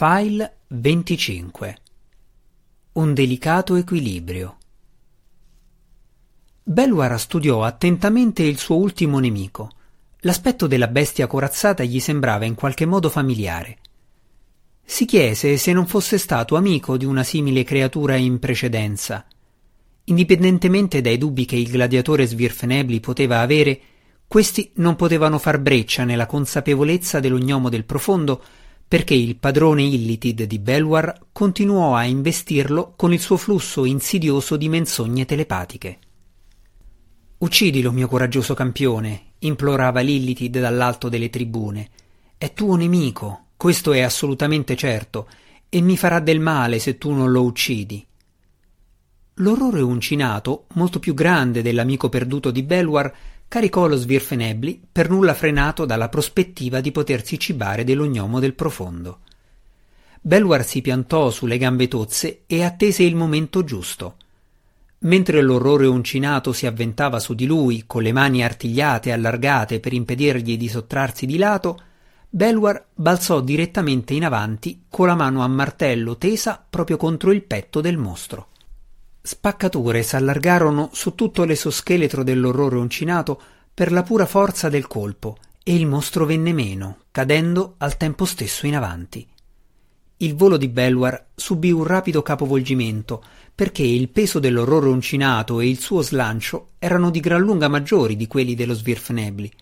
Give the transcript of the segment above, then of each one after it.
File 25 Un delicato equilibrio Belluara studiò attentamente il suo ultimo nemico. L'aspetto della bestia corazzata gli sembrava in qualche modo familiare. Si chiese se non fosse stato amico di una simile creatura in precedenza. Indipendentemente dai dubbi che il gladiatore Svirfenebli poteva avere, questi non potevano far breccia nella consapevolezza dell'ognomo del profondo perché il padrone Illitid di Belwar continuò a investirlo con il suo flusso insidioso di menzogne telepatiche. Uccidilo, mio coraggioso campione, implorava l'Illitid dall'alto delle tribune. È tuo nemico, questo è assolutamente certo, e mi farà del male se tu non lo uccidi. L'orrore uncinato, molto più grande dell'amico perduto di Belwar, caricò lo Svirfenebli, per nulla frenato dalla prospettiva di potersi cibare dell'ognomo del profondo. Belwar si piantò sulle gambe tozze e attese il momento giusto. Mentre l'orrore uncinato si avventava su di lui, con le mani artigliate e allargate per impedirgli di sottrarsi di lato, Belwar balzò direttamente in avanti con la mano a martello tesa proprio contro il petto del mostro. Spaccature s'allargarono su tutto l'esoscheletro dell'orrore uncinato per la pura forza del colpo e il mostro venne meno, cadendo al tempo stesso in avanti. Il volo di Belwar subì un rapido capovolgimento perché il peso dell'orrore uncinato e il suo slancio erano di gran lunga maggiori di quelli dello Svirfnebli.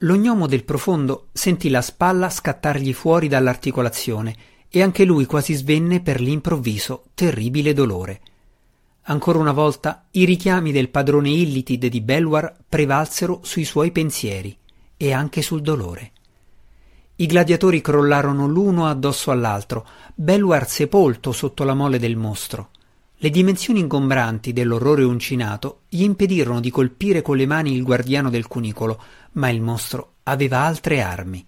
L'ognomo del profondo sentì la spalla scattargli fuori dall'articolazione e anche lui quasi svenne per l'improvviso terribile dolore. Ancora una volta i richiami del padrone Illitid di Belwar prevalsero sui suoi pensieri e anche sul dolore. I gladiatori crollarono l'uno addosso all'altro, Belwar sepolto sotto la mole del mostro. Le dimensioni ingombranti dell'orrore uncinato gli impedirono di colpire con le mani il guardiano del cunicolo, ma il mostro aveva altre armi.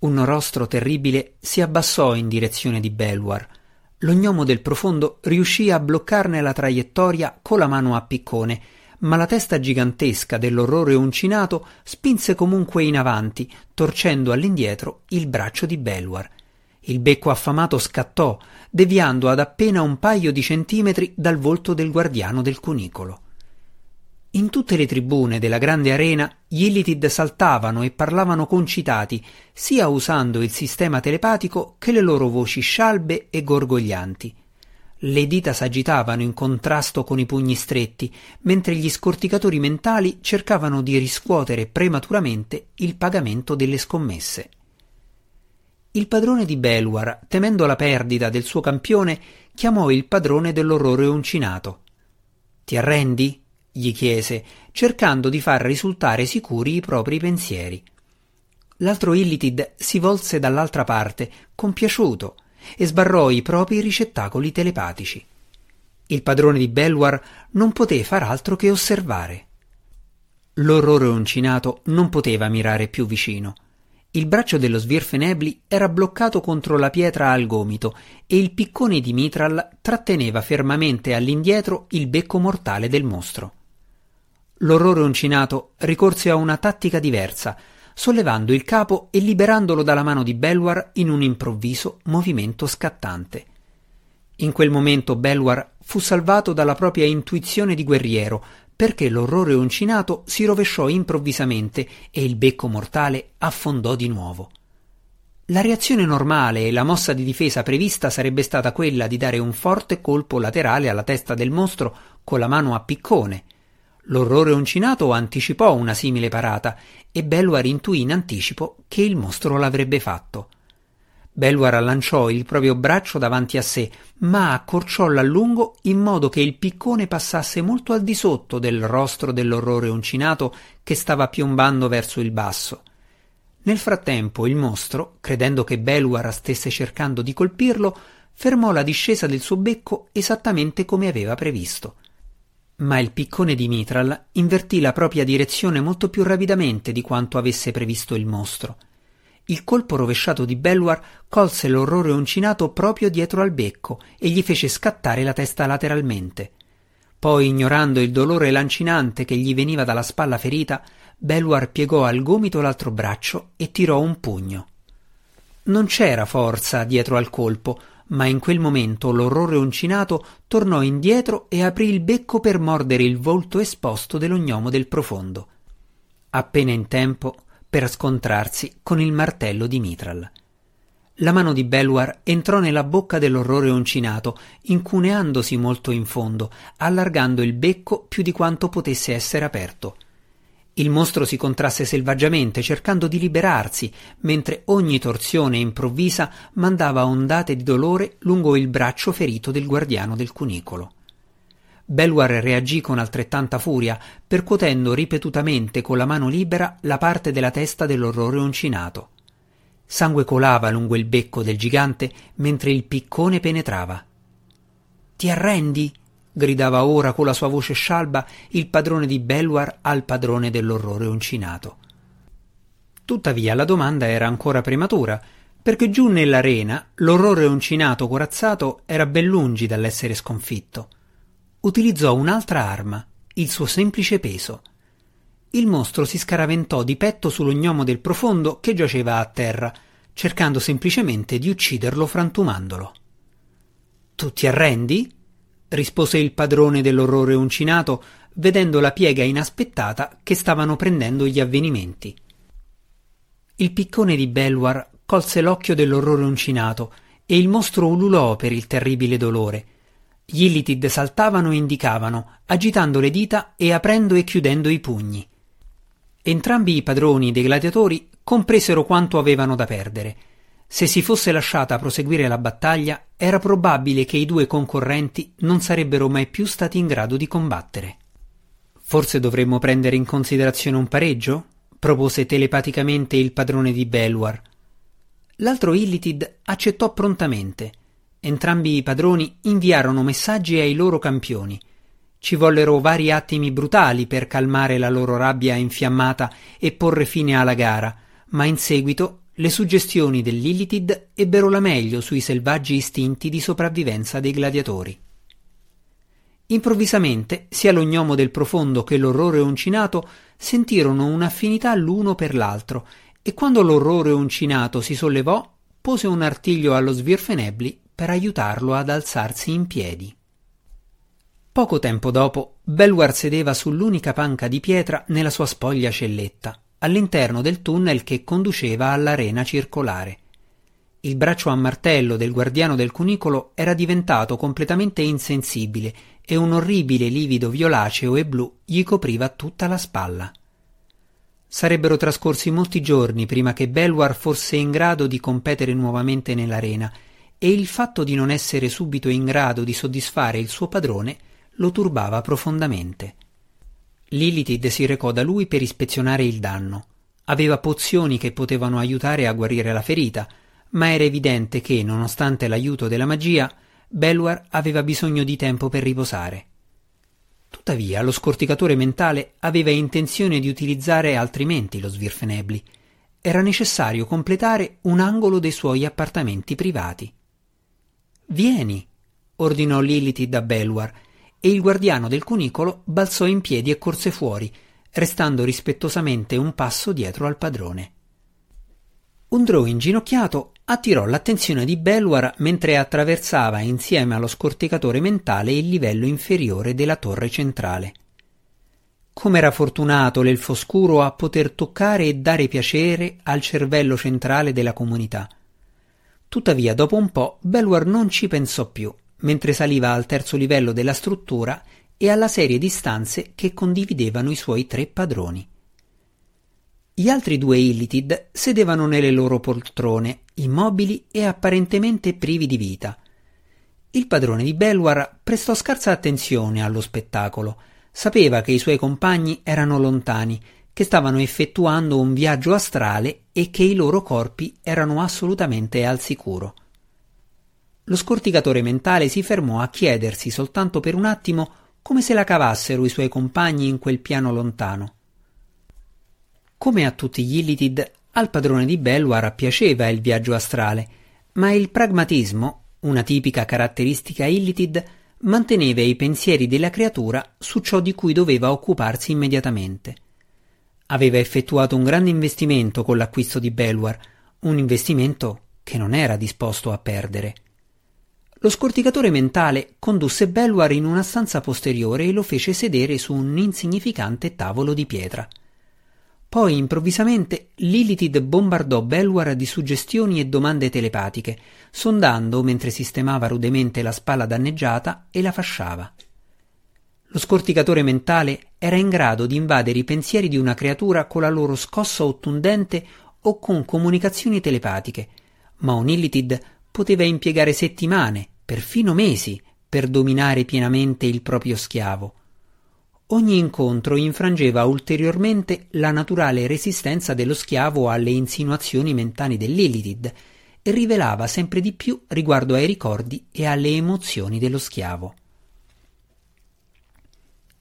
Un rostro terribile si abbassò in direzione di Belwar, L'ognomo del profondo riuscì a bloccarne la traiettoria con la mano a piccone, ma la testa gigantesca dell'orrore uncinato spinse comunque in avanti, torcendo all'indietro il braccio di Belwar. Il becco affamato scattò, deviando ad appena un paio di centimetri dal volto del guardiano del cunicolo. In tutte le tribune della grande arena gli Illitid saltavano e parlavano concitati, sia usando il sistema telepatico che le loro voci scialbe e gorgoglianti. Le dita s'agitavano in contrasto con i pugni stretti, mentre gli scorticatori mentali cercavano di riscuotere prematuramente il pagamento delle scommesse. Il padrone di Belwar, temendo la perdita del suo campione, chiamò il padrone dell'orrore uncinato. Ti arrendi? Gli chiese, cercando di far risultare sicuri i propri pensieri. L'altro Illitid si volse dall'altra parte, compiaciuto, e sbarrò i propri ricettacoli telepatici. Il padrone di Belwar non poté far altro che osservare. L'orrore uncinato non poteva mirare più vicino. Il braccio dello Svirfenebli era bloccato contro la pietra al gomito e il piccone di Mitral tratteneva fermamente all'indietro il becco mortale del mostro. L'orrore uncinato ricorse a una tattica diversa, sollevando il capo e liberandolo dalla mano di Belwar in un improvviso movimento scattante. In quel momento Belwar fu salvato dalla propria intuizione di guerriero, perché l'orrore uncinato si rovesciò improvvisamente e il becco mortale affondò di nuovo. La reazione normale e la mossa di difesa prevista sarebbe stata quella di dare un forte colpo laterale alla testa del mostro con la mano a piccone, L'orrore uncinato anticipò una simile parata e Belwar intuì in anticipo che il mostro l'avrebbe fatto. Belwar lanciò il proprio braccio davanti a sé, ma accorciò l'allungo in modo che il piccone passasse molto al di sotto del rostro dell'orrore uncinato che stava piombando verso il basso. Nel frattempo il mostro, credendo che Belwar stesse cercando di colpirlo, fermò la discesa del suo becco esattamente come aveva previsto. Ma il piccone di Mitral invertì la propria direzione molto più rapidamente di quanto avesse previsto il mostro. Il colpo rovesciato di Belwar colse l'orrore uncinato proprio dietro al becco e gli fece scattare la testa lateralmente. Poi, ignorando il dolore lancinante che gli veniva dalla spalla ferita, Belwar piegò al gomito l'altro braccio e tirò un pugno. Non c'era forza dietro al colpo, ma in quel momento l'orrore uncinato tornò indietro e aprì il becco per mordere il volto esposto dell'ognomo del profondo. Appena in tempo per scontrarsi con il martello di Mitral. La mano di Belwar entrò nella bocca dell'orrore uncinato, incuneandosi molto in fondo, allargando il becco più di quanto potesse essere aperto. Il mostro si contrasse selvaggiamente, cercando di liberarsi, mentre ogni torsione improvvisa mandava ondate di dolore lungo il braccio ferito del guardiano del cunicolo. Belwar reagì con altrettanta furia, percuotendo ripetutamente con la mano libera la parte della testa dell'orrore uncinato. Sangue colava lungo il becco del gigante mentre il piccone penetrava. Ti arrendi? Gridava ora con la sua voce scialba il padrone di Belwar al padrone dell'orrore uncinato. Tuttavia la domanda era ancora prematura, perché giù nell'arena l'orrore uncinato corazzato era ben lungi dall'essere sconfitto utilizzò un'altra arma, il suo semplice peso. Il mostro si scaraventò di petto sull'ognomo del profondo che giaceva a terra, cercando semplicemente di ucciderlo frantumandolo. Tu ti arrendi? Rispose il padrone dell'orrore uncinato, vedendo la piega inaspettata che stavano prendendo gli avvenimenti. Il piccone di Belwar colse l'occhio dell'orrore uncinato e il mostro ululò per il terribile dolore, gli Illitid saltavano e indicavano, agitando le dita e aprendo e chiudendo i pugni. Entrambi i padroni dei gladiatori compresero quanto avevano da perdere. Se si fosse lasciata proseguire la battaglia, era probabile che i due concorrenti non sarebbero mai più stati in grado di combattere. Forse dovremmo prendere in considerazione un pareggio? propose telepaticamente il padrone di Belwar. L'altro Illitid accettò prontamente Entrambi i padroni inviarono messaggi ai loro campioni. Ci vollero vari attimi brutali per calmare la loro rabbia infiammata e porre fine alla gara, ma in seguito le suggestioni dell'Illitid ebbero la meglio sui selvaggi istinti di sopravvivenza dei gladiatori. Improvvisamente, sia l'ognomo del profondo che l'orrore uncinato sentirono un'affinità l'uno per l'altro, e quando l'orrore uncinato si sollevò, pose un artiglio allo svirfenebli per aiutarlo ad alzarsi in piedi. Poco tempo dopo, Belwar sedeva sull'unica panca di pietra nella sua spoglia celletta, all'interno del tunnel che conduceva all'arena circolare. Il braccio a martello del guardiano del cunicolo era diventato completamente insensibile e un orribile livido violaceo e blu gli copriva tutta la spalla. Sarebbero trascorsi molti giorni prima che Belwar fosse in grado di competere nuovamente nell'arena e il fatto di non essere subito in grado di soddisfare il suo padrone lo turbava profondamente. Lilith si recò da lui per ispezionare il danno. Aveva pozioni che potevano aiutare a guarire la ferita, ma era evidente che, nonostante l'aiuto della magia, Belwar aveva bisogno di tempo per riposare. Tuttavia, lo scorticatore mentale aveva intenzione di utilizzare altrimenti lo svirfenebli. Era necessario completare un angolo dei suoi appartamenti privati. Vieni, ordinò Lilith da Belwar, e il guardiano del cunicolo balzò in piedi e corse fuori, restando rispettosamente un passo dietro al padrone. Un drow inginocchiato attirò l'attenzione di Belwar mentre attraversava insieme allo scorticatore mentale il livello inferiore della torre centrale. Com'era fortunato l'elfo scuro a poter toccare e dare piacere al cervello centrale della comunità. Tuttavia, dopo un po', Belwar non ci pensò più, mentre saliva al terzo livello della struttura e alla serie di stanze che condividevano i suoi tre padroni. Gli altri due Illitid sedevano nelle loro poltrone, immobili e apparentemente privi di vita. Il padrone di Belwar prestò scarsa attenzione allo spettacolo. Sapeva che i suoi compagni erano lontani che stavano effettuando un viaggio astrale e che i loro corpi erano assolutamente al sicuro. Lo scorticatore mentale si fermò a chiedersi soltanto per un attimo come se la cavassero i suoi compagni in quel piano lontano. Come a tutti gli Illitid, al padrone di Belwar piaceva il viaggio astrale, ma il pragmatismo, una tipica caratteristica Illitid, manteneva i pensieri della creatura su ciò di cui doveva occuparsi immediatamente. Aveva effettuato un grande investimento con l'acquisto di Belwar, un investimento che non era disposto a perdere. Lo scorticatore mentale condusse Belwar in una stanza posteriore e lo fece sedere su un insignificante tavolo di pietra. Poi improvvisamente Lilithid bombardò Belwar di suggestioni e domande telepatiche, sondando mentre sistemava rudemente la spalla danneggiata e la fasciava. Lo scorticatore mentale era in grado di invadere i pensieri di una creatura con la loro scossa ottundente o con comunicazioni telepatiche, ma un Illitid poteva impiegare settimane, perfino mesi, per dominare pienamente il proprio schiavo. Ogni incontro infrangeva ulteriormente la naturale resistenza dello schiavo alle insinuazioni mentali dell'Elitid e rivelava sempre di più riguardo ai ricordi e alle emozioni dello schiavo.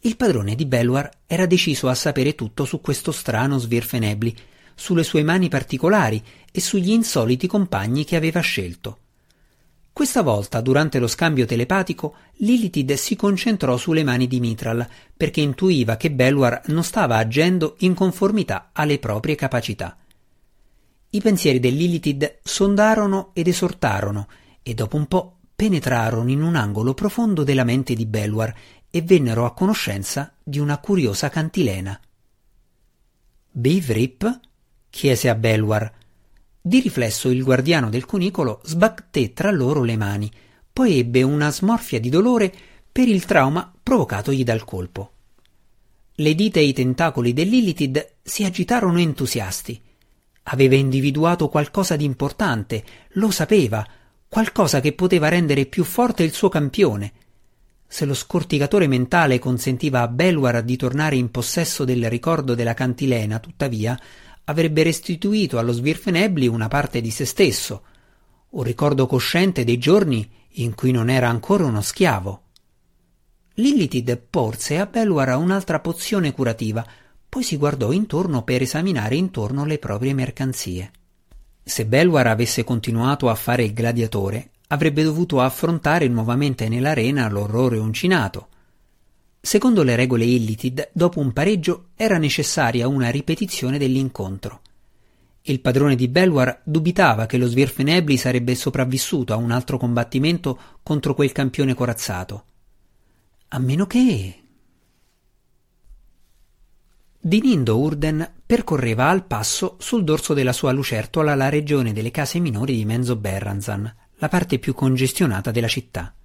Il padrone di Belwar era deciso a sapere tutto su questo strano Svirfenebli, sulle sue mani particolari e sugli insoliti compagni che aveva scelto. Questa volta, durante lo scambio telepatico, Lilithid si concentrò sulle mani di Mitral, perché intuiva che Belwar non stava agendo in conformità alle proprie capacità. I pensieri del Lilithid sondarono ed esortarono, e dopo un po' penetrarono in un angolo profondo della mente di Belwar e vennero a conoscenza di una curiosa cantilena. Beavrip? chiese a Belwar, di riflesso il guardiano del cunicolo sbatté tra loro le mani, poi ebbe una smorfia di dolore per il trauma provocatogli dal colpo. Le dita e i tentacoli dell'Illitid si agitarono entusiasti. Aveva individuato qualcosa di importante, lo sapeva, qualcosa che poteva rendere più forte il suo campione. Se lo scorticatore mentale consentiva a Belwar di tornare in possesso del ricordo della cantilena, tuttavia, avrebbe restituito allo Svirfenebli una parte di se stesso, un ricordo cosciente dei giorni in cui non era ancora uno schiavo. Lilithid porse a Belwar un'altra pozione curativa, poi si guardò intorno per esaminare intorno le proprie mercanzie. Se Belwar avesse continuato a fare il gladiatore, avrebbe dovuto affrontare nuovamente nell'arena l'orrore uncinato, Secondo le regole Illitid, dopo un pareggio era necessaria una ripetizione dell'incontro. Il padrone di Belwar dubitava che lo Svirfenebli sarebbe sopravvissuto a un altro combattimento contro quel campione corazzato. A meno che... Dinindo Urden percorreva al passo sul dorso della sua lucertola la regione delle case minori di Menzo Berranzan, la parte più congestionata della città.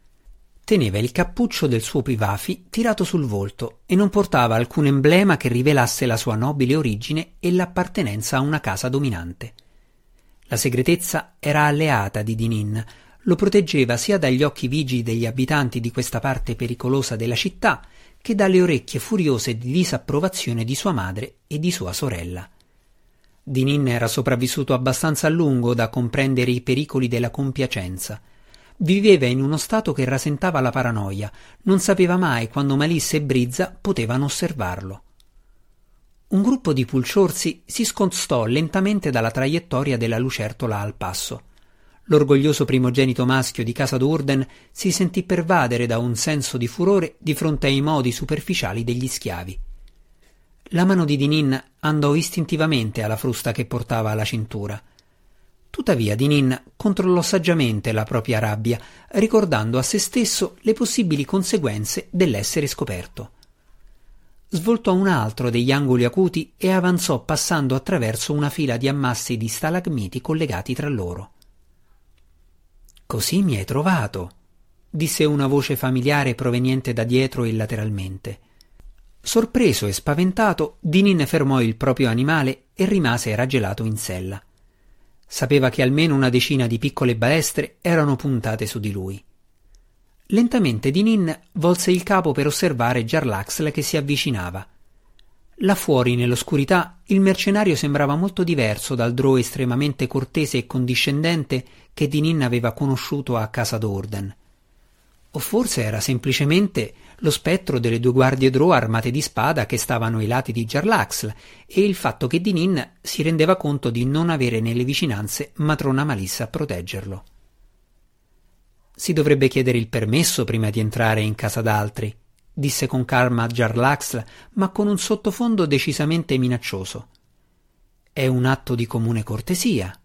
Teneva il cappuccio del suo Pivafi tirato sul volto e non portava alcun emblema che rivelasse la sua nobile origine e l'appartenenza a una casa dominante. La segretezza era alleata di Dinin, lo proteggeva sia dagli occhi vigili degli abitanti di questa parte pericolosa della città che dalle orecchie furiose di disapprovazione di sua madre e di sua sorella. Dinin era sopravvissuto abbastanza a lungo da comprendere i pericoli della compiacenza Viveva in uno stato che rasentava la paranoia, non sapeva mai quando Malisse e Brizza potevano osservarlo. Un gruppo di pulciorsi si scostò lentamente dalla traiettoria della lucertola al passo. L'orgoglioso primogenito maschio di casa d'Urden si sentì pervadere da un senso di furore di fronte ai modi superficiali degli schiavi. La mano di Dinin andò istintivamente alla frusta che portava alla cintura. Tuttavia Dinin controllò saggiamente la propria rabbia, ricordando a se stesso le possibili conseguenze dell'essere scoperto. Svoltò un altro degli angoli acuti e avanzò passando attraverso una fila di ammassi di stalagmiti collegati tra loro. Così mi hai trovato, disse una voce familiare proveniente da dietro e lateralmente. Sorpreso e spaventato, Dinin fermò il proprio animale e rimase raggelato in sella. Sapeva che almeno una decina di piccole balestre erano puntate su di lui. Lentamente Dinin volse il capo per osservare Jarlaxle che si avvicinava. Là fuori, nell'oscurità, il mercenario sembrava molto diverso dal drow estremamente cortese e condiscendente che Dinin aveva conosciuto a casa d'Orden. O forse era semplicemente lo spettro delle due guardie Drow armate di spada che stavano ai lati di Jarlaxl e il fatto che Dinin si rendeva conto di non avere nelle vicinanze matrona Malissa a proteggerlo. Si dovrebbe chiedere il permesso prima di entrare in casa d'altri, disse con calma Jarlaxl, ma con un sottofondo decisamente minaccioso. È un atto di comune cortesia.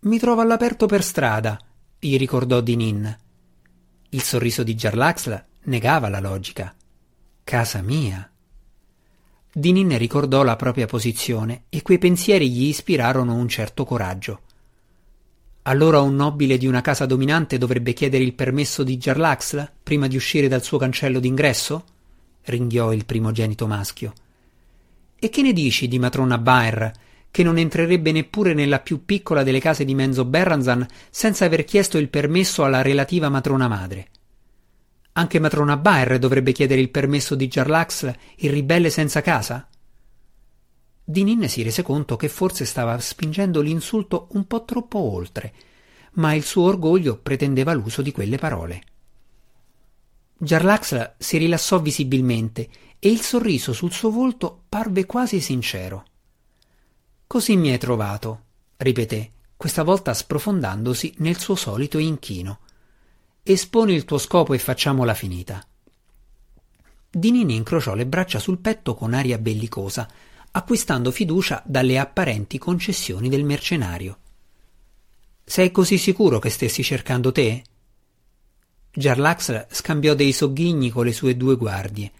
Mi trovo all'aperto per strada, gli ricordò Dinin. Il sorriso di Jarlaxla negava la logica. Casa mia. Dinin ricordò la propria posizione e quei pensieri gli ispirarono un certo coraggio. Allora un nobile di una casa dominante dovrebbe chiedere il permesso di Jarlaxla prima di uscire dal suo cancello d'ingresso? ringhiò il primogenito maschio. E che ne dici di matrona Baer, che non entrerebbe neppure nella più piccola delle case di Menzo Berranzan senza aver chiesto il permesso alla relativa matrona madre? Anche matrona Baer dovrebbe chiedere il permesso di Jarlax, il ribelle senza casa? Dinin si rese conto che forse stava spingendo l'insulto un po' troppo oltre, ma il suo orgoglio pretendeva l'uso di quelle parole. Jarlaxla si rilassò visibilmente e il sorriso sul suo volto parve quasi sincero. Così mi hai trovato, ripeté, questa volta sprofondandosi nel suo solito inchino. Esponi il tuo scopo e facciamola finita. Dinini incrociò le braccia sul petto con aria bellicosa, acquistando fiducia dalle apparenti concessioni del mercenario. Sei così sicuro che stessi cercando te? Jarlax scambiò dei sogghigni con le sue due guardie.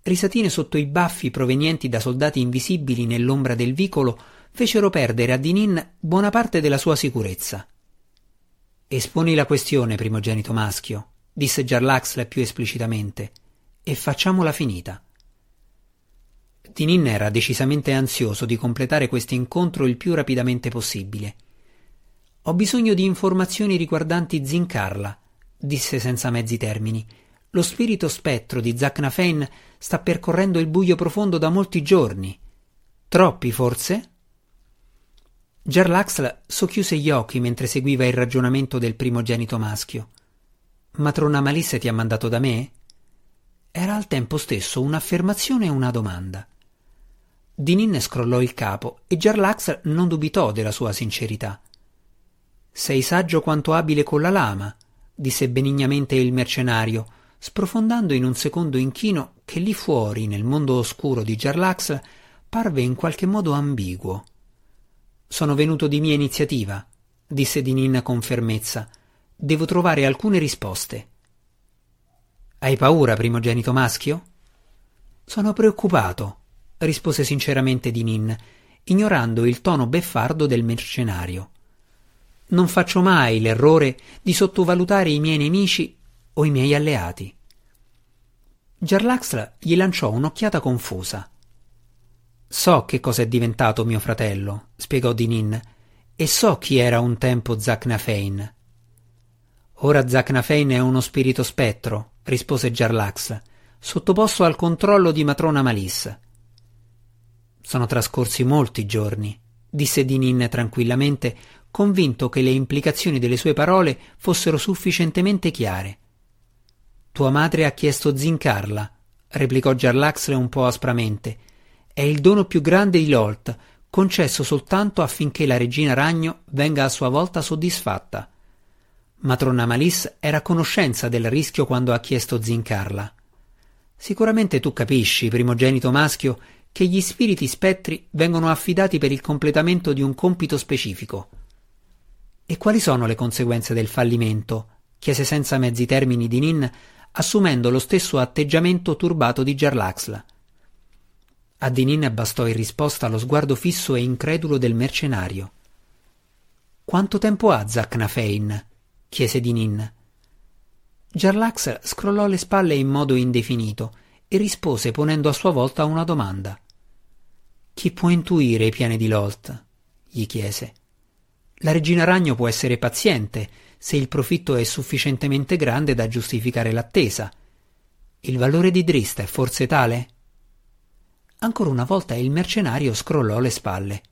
Risatine sotto i baffi provenienti da soldati invisibili nell'ombra del vicolo fecero perdere a Dinin buona parte della sua sicurezza. Esponi la questione, primogenito maschio, disse Jarlax più esplicitamente, e facciamola finita. Dinin era decisamente ansioso di completare questo incontro il più rapidamente possibile. Ho bisogno di informazioni riguardanti Zincarla, disse senza mezzi termini. Lo spirito spettro di Zacnafein sta percorrendo il buio profondo da molti giorni. Troppi, forse? Gerlaxla socchiuse gli occhi mentre seguiva il ragionamento del primogenito maschio. Matrona Malisse ti ha mandato da me? Era al tempo stesso un'affermazione e una domanda. Dinin scrollò il capo e Gerlax non dubitò della sua sincerità. Sei saggio quanto abile con la lama, disse benignamente il mercenario, sprofondando in un secondo inchino che lì fuori, nel mondo oscuro di Jarlax, parve in qualche modo ambiguo. Sono venuto di mia iniziativa, disse Dinin con fermezza. Devo trovare alcune risposte. Hai paura, primogenito maschio? Sono preoccupato, rispose sinceramente Dinin, ignorando il tono beffardo del mercenario. Non faccio mai l'errore di sottovalutare i miei nemici o i miei alleati. Gerlaxla gli lanciò un'occhiata confusa. So che cosa è diventato mio fratello, spiegò Dinin, e so chi era un tempo Zacnafein. Ora Zacnafein è uno spirito spettro, rispose Jarlax, sottoposto al controllo di matrona Malis. Sono trascorsi molti giorni, disse Dinin tranquillamente, convinto che le implicazioni delle sue parole fossero sufficientemente chiare. Tua madre ha chiesto Zincarla, replicò Jarlaxle un po' aspramente. È il dono più grande di Lolt, concesso soltanto affinché la regina ragno venga a sua volta soddisfatta. Matrona Malis era a conoscenza del rischio quando ha chiesto Zincarla. Sicuramente tu capisci, primogenito maschio, che gli spiriti spettri vengono affidati per il completamento di un compito specifico. E quali sono le conseguenze del fallimento? chiese senza mezzi termini di Nin, assumendo lo stesso atteggiamento turbato di Gerlaxla. A Dinin bastò in risposta lo sguardo fisso e incredulo del mercenario. Quanto tempo ha Zacnafein? chiese Dinin. Gerlax scrollò le spalle in modo indefinito e rispose ponendo a sua volta una domanda. Chi può intuire i piani di Lolt? gli chiese. La regina ragno può essere paziente se il profitto è sufficientemente grande da giustificare l'attesa. Il valore di Drist è forse tale? Ancora una volta il mercenario scrollò le spalle.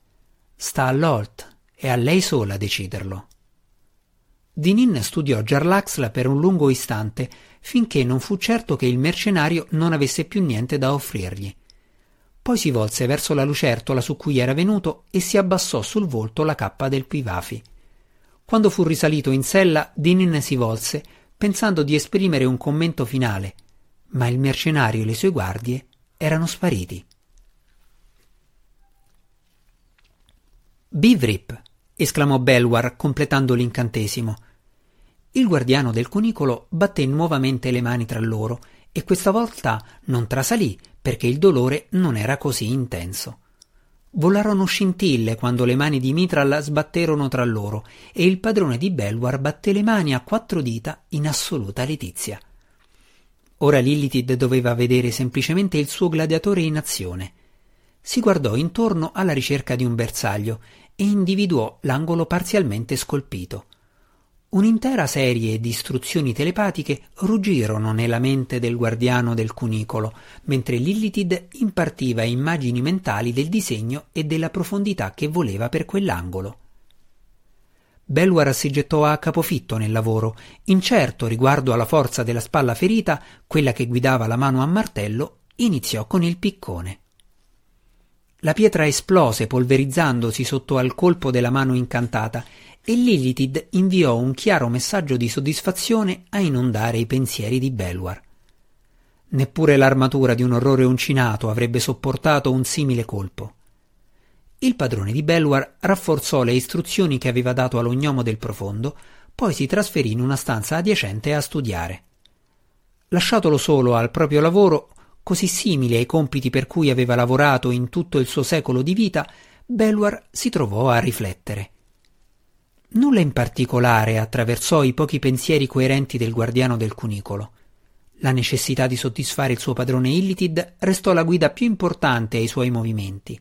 Sta a Lolt, e a lei sola deciderlo. Dinin studiò Jarlaxla per un lungo istante, finché non fu certo che il mercenario non avesse più niente da offrirgli. Poi si volse verso la lucertola su cui era venuto e si abbassò sul volto la cappa del Pivafi. Quando fu risalito in sella, Dinin si volse, pensando di esprimere un commento finale, ma il mercenario e le sue guardie erano spariti. Bivrip, esclamò Belwar completando l'incantesimo. Il guardiano del cunicolo batté nuovamente le mani tra loro e questa volta non trasalì perché il dolore non era così intenso. Volarono scintille quando le mani di Mitral sbatterono tra loro e il padrone di Belwar batté le mani a quattro dita in assoluta letizia. Ora Lilithid doveva vedere semplicemente il suo gladiatore in azione. Si guardò intorno alla ricerca di un bersaglio e individuò l'angolo parzialmente scolpito. Un'intera serie di istruzioni telepatiche ruggirono nella mente del guardiano del cunicolo, mentre Lilithid impartiva immagini mentali del disegno e della profondità che voleva per quell'angolo. Belwar si gettò a capofitto nel lavoro, incerto riguardo alla forza della spalla ferita, quella che guidava la mano a martello, iniziò con il piccone. La pietra esplose polverizzandosi sotto al colpo della mano incantata e Lilithid inviò un chiaro messaggio di soddisfazione a inondare i pensieri di Belwar. Neppure l'armatura di un orrore uncinato avrebbe sopportato un simile colpo. Il padrone di Belwar rafforzò le istruzioni che aveva dato all'ognomo del profondo, poi si trasferì in una stanza adiacente a studiare. Lasciatolo solo al proprio lavoro, così simile ai compiti per cui aveva lavorato in tutto il suo secolo di vita, Belwar si trovò a riflettere. Nulla in particolare attraversò i pochi pensieri coerenti del guardiano del cunicolo. La necessità di soddisfare il suo padrone Illitid restò la guida più importante ai suoi movimenti.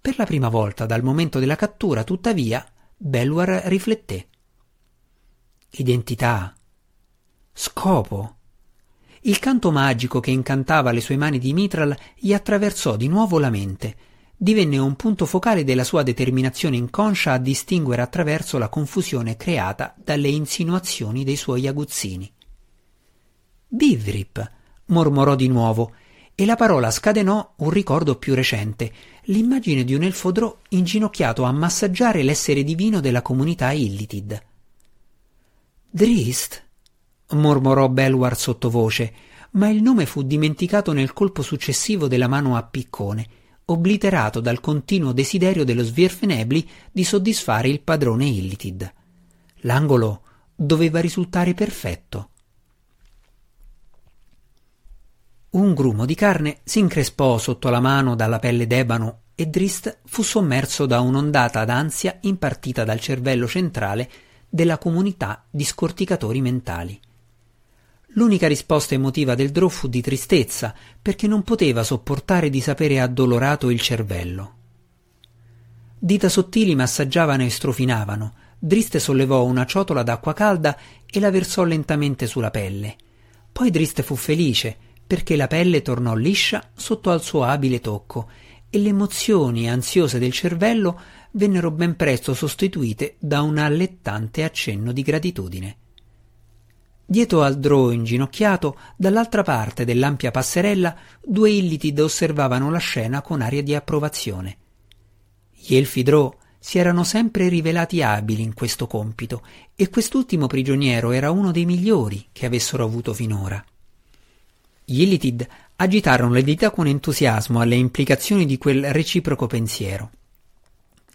Per la prima volta dal momento della cattura, tuttavia, Belwar rifletté. Identità. Scopo. Il canto magico che incantava le sue mani di Mitral gli attraversò di nuovo la mente divenne un punto focale della sua determinazione inconscia a distinguere attraverso la confusione creata dalle insinuazioni dei suoi aguzzini. Bivrip, mormorò di nuovo, e la parola scadenò un ricordo più recente, l'immagine di un elfodrò inginocchiato a massaggiare l'essere divino della comunità Illitid. Drist, mormorò Belwar sottovoce, ma il nome fu dimenticato nel colpo successivo della mano a piccone, obliterato dal continuo desiderio dello Svirfenebli di soddisfare il padrone Illitid. L'angolo doveva risultare perfetto. Un grumo di carne si increspò sotto la mano dalla pelle d'ebano e Drist fu sommerso da un'ondata d'ansia impartita dal cervello centrale della comunità di scorticatori mentali. L'unica risposta emotiva del Drò fu di tristezza, perché non poteva sopportare di sapere addolorato il cervello. Dita sottili massaggiavano e strofinavano. Driste sollevò una ciotola d'acqua calda e la versò lentamente sulla pelle. Poi Driste fu felice, perché la pelle tornò liscia sotto al suo abile tocco e le emozioni ansiose del cervello vennero ben presto sostituite da un allettante accenno di gratitudine. Dietro al drò inginocchiato, dall'altra parte dell'ampia passerella, due illitid osservavano la scena con aria di approvazione. Gli elfi drò si erano sempre rivelati abili in questo compito e quest'ultimo prigioniero era uno dei migliori che avessero avuto finora. Gli illitid agitarono le dita con entusiasmo alle implicazioni di quel reciproco pensiero.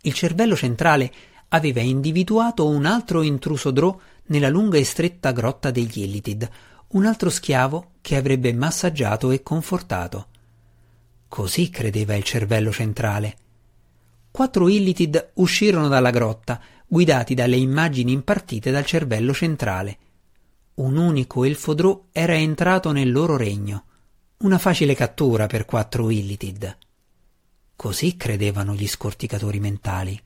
Il cervello centrale aveva individuato un altro intruso drò nella lunga e stretta grotta degli Illitid, un altro schiavo che avrebbe massaggiato e confortato. Così credeva il cervello centrale. Quattro Illitid uscirono dalla grotta, guidati dalle immagini impartite dal cervello centrale. Un unico elfodrò era entrato nel loro regno. Una facile cattura per quattro Illitid. Così credevano gli scorticatori mentali.